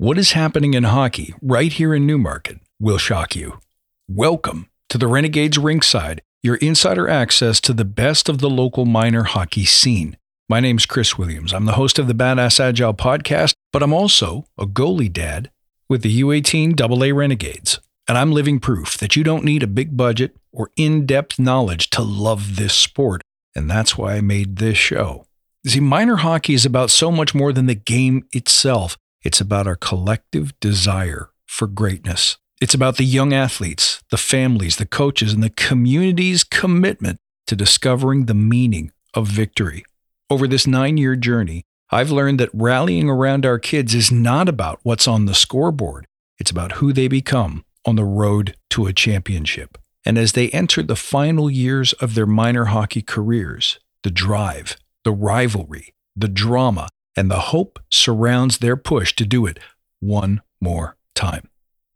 What is happening in hockey right here in Newmarket will shock you. Welcome to the Renegades Rinkside, your insider access to the best of the local minor hockey scene. My name's Chris Williams. I'm the host of the Badass Agile podcast, but I'm also a goalie dad with the U18 AA Renegades. And I'm living proof that you don't need a big budget or in depth knowledge to love this sport. And that's why I made this show. See, minor hockey is about so much more than the game itself. It's about our collective desire for greatness. It's about the young athletes, the families, the coaches, and the community's commitment to discovering the meaning of victory. Over this nine year journey, I've learned that rallying around our kids is not about what's on the scoreboard, it's about who they become on the road to a championship. And as they enter the final years of their minor hockey careers, the drive, the rivalry, the drama, and the hope surrounds their push to do it one more time.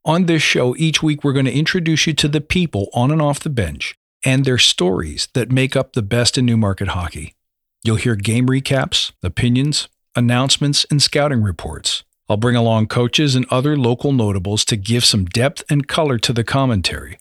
On this show, each week we're going to introduce you to the people on and off the bench and their stories that make up the best in Newmarket hockey. You'll hear game recaps, opinions, announcements, and scouting reports. I'll bring along coaches and other local notables to give some depth and color to the commentary.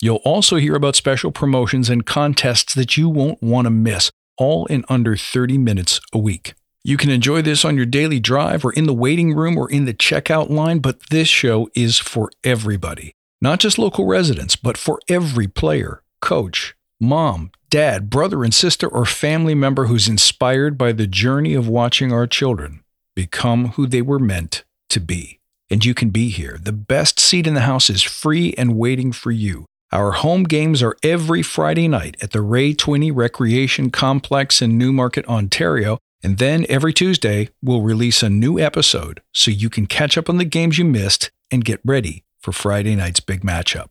You'll also hear about special promotions and contests that you won't want to miss, all in under 30 minutes a week. You can enjoy this on your daily drive or in the waiting room or in the checkout line, but this show is for everybody. Not just local residents, but for every player, coach, mom, dad, brother and sister, or family member who's inspired by the journey of watching our children become who they were meant to be. And you can be here. The best seat in the house is free and waiting for you. Our home games are every Friday night at the Ray Twinney Recreation Complex in Newmarket, Ontario. And then every Tuesday, we'll release a new episode so you can catch up on the games you missed and get ready for Friday night's big matchup.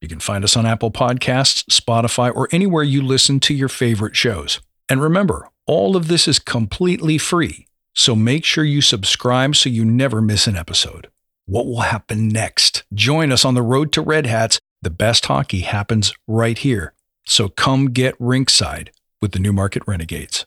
You can find us on Apple Podcasts, Spotify, or anywhere you listen to your favorite shows. And remember, all of this is completely free, so make sure you subscribe so you never miss an episode. What will happen next? Join us on the road to Red Hats the best hockey happens right here. So come get rinkside with the Newmarket Renegades.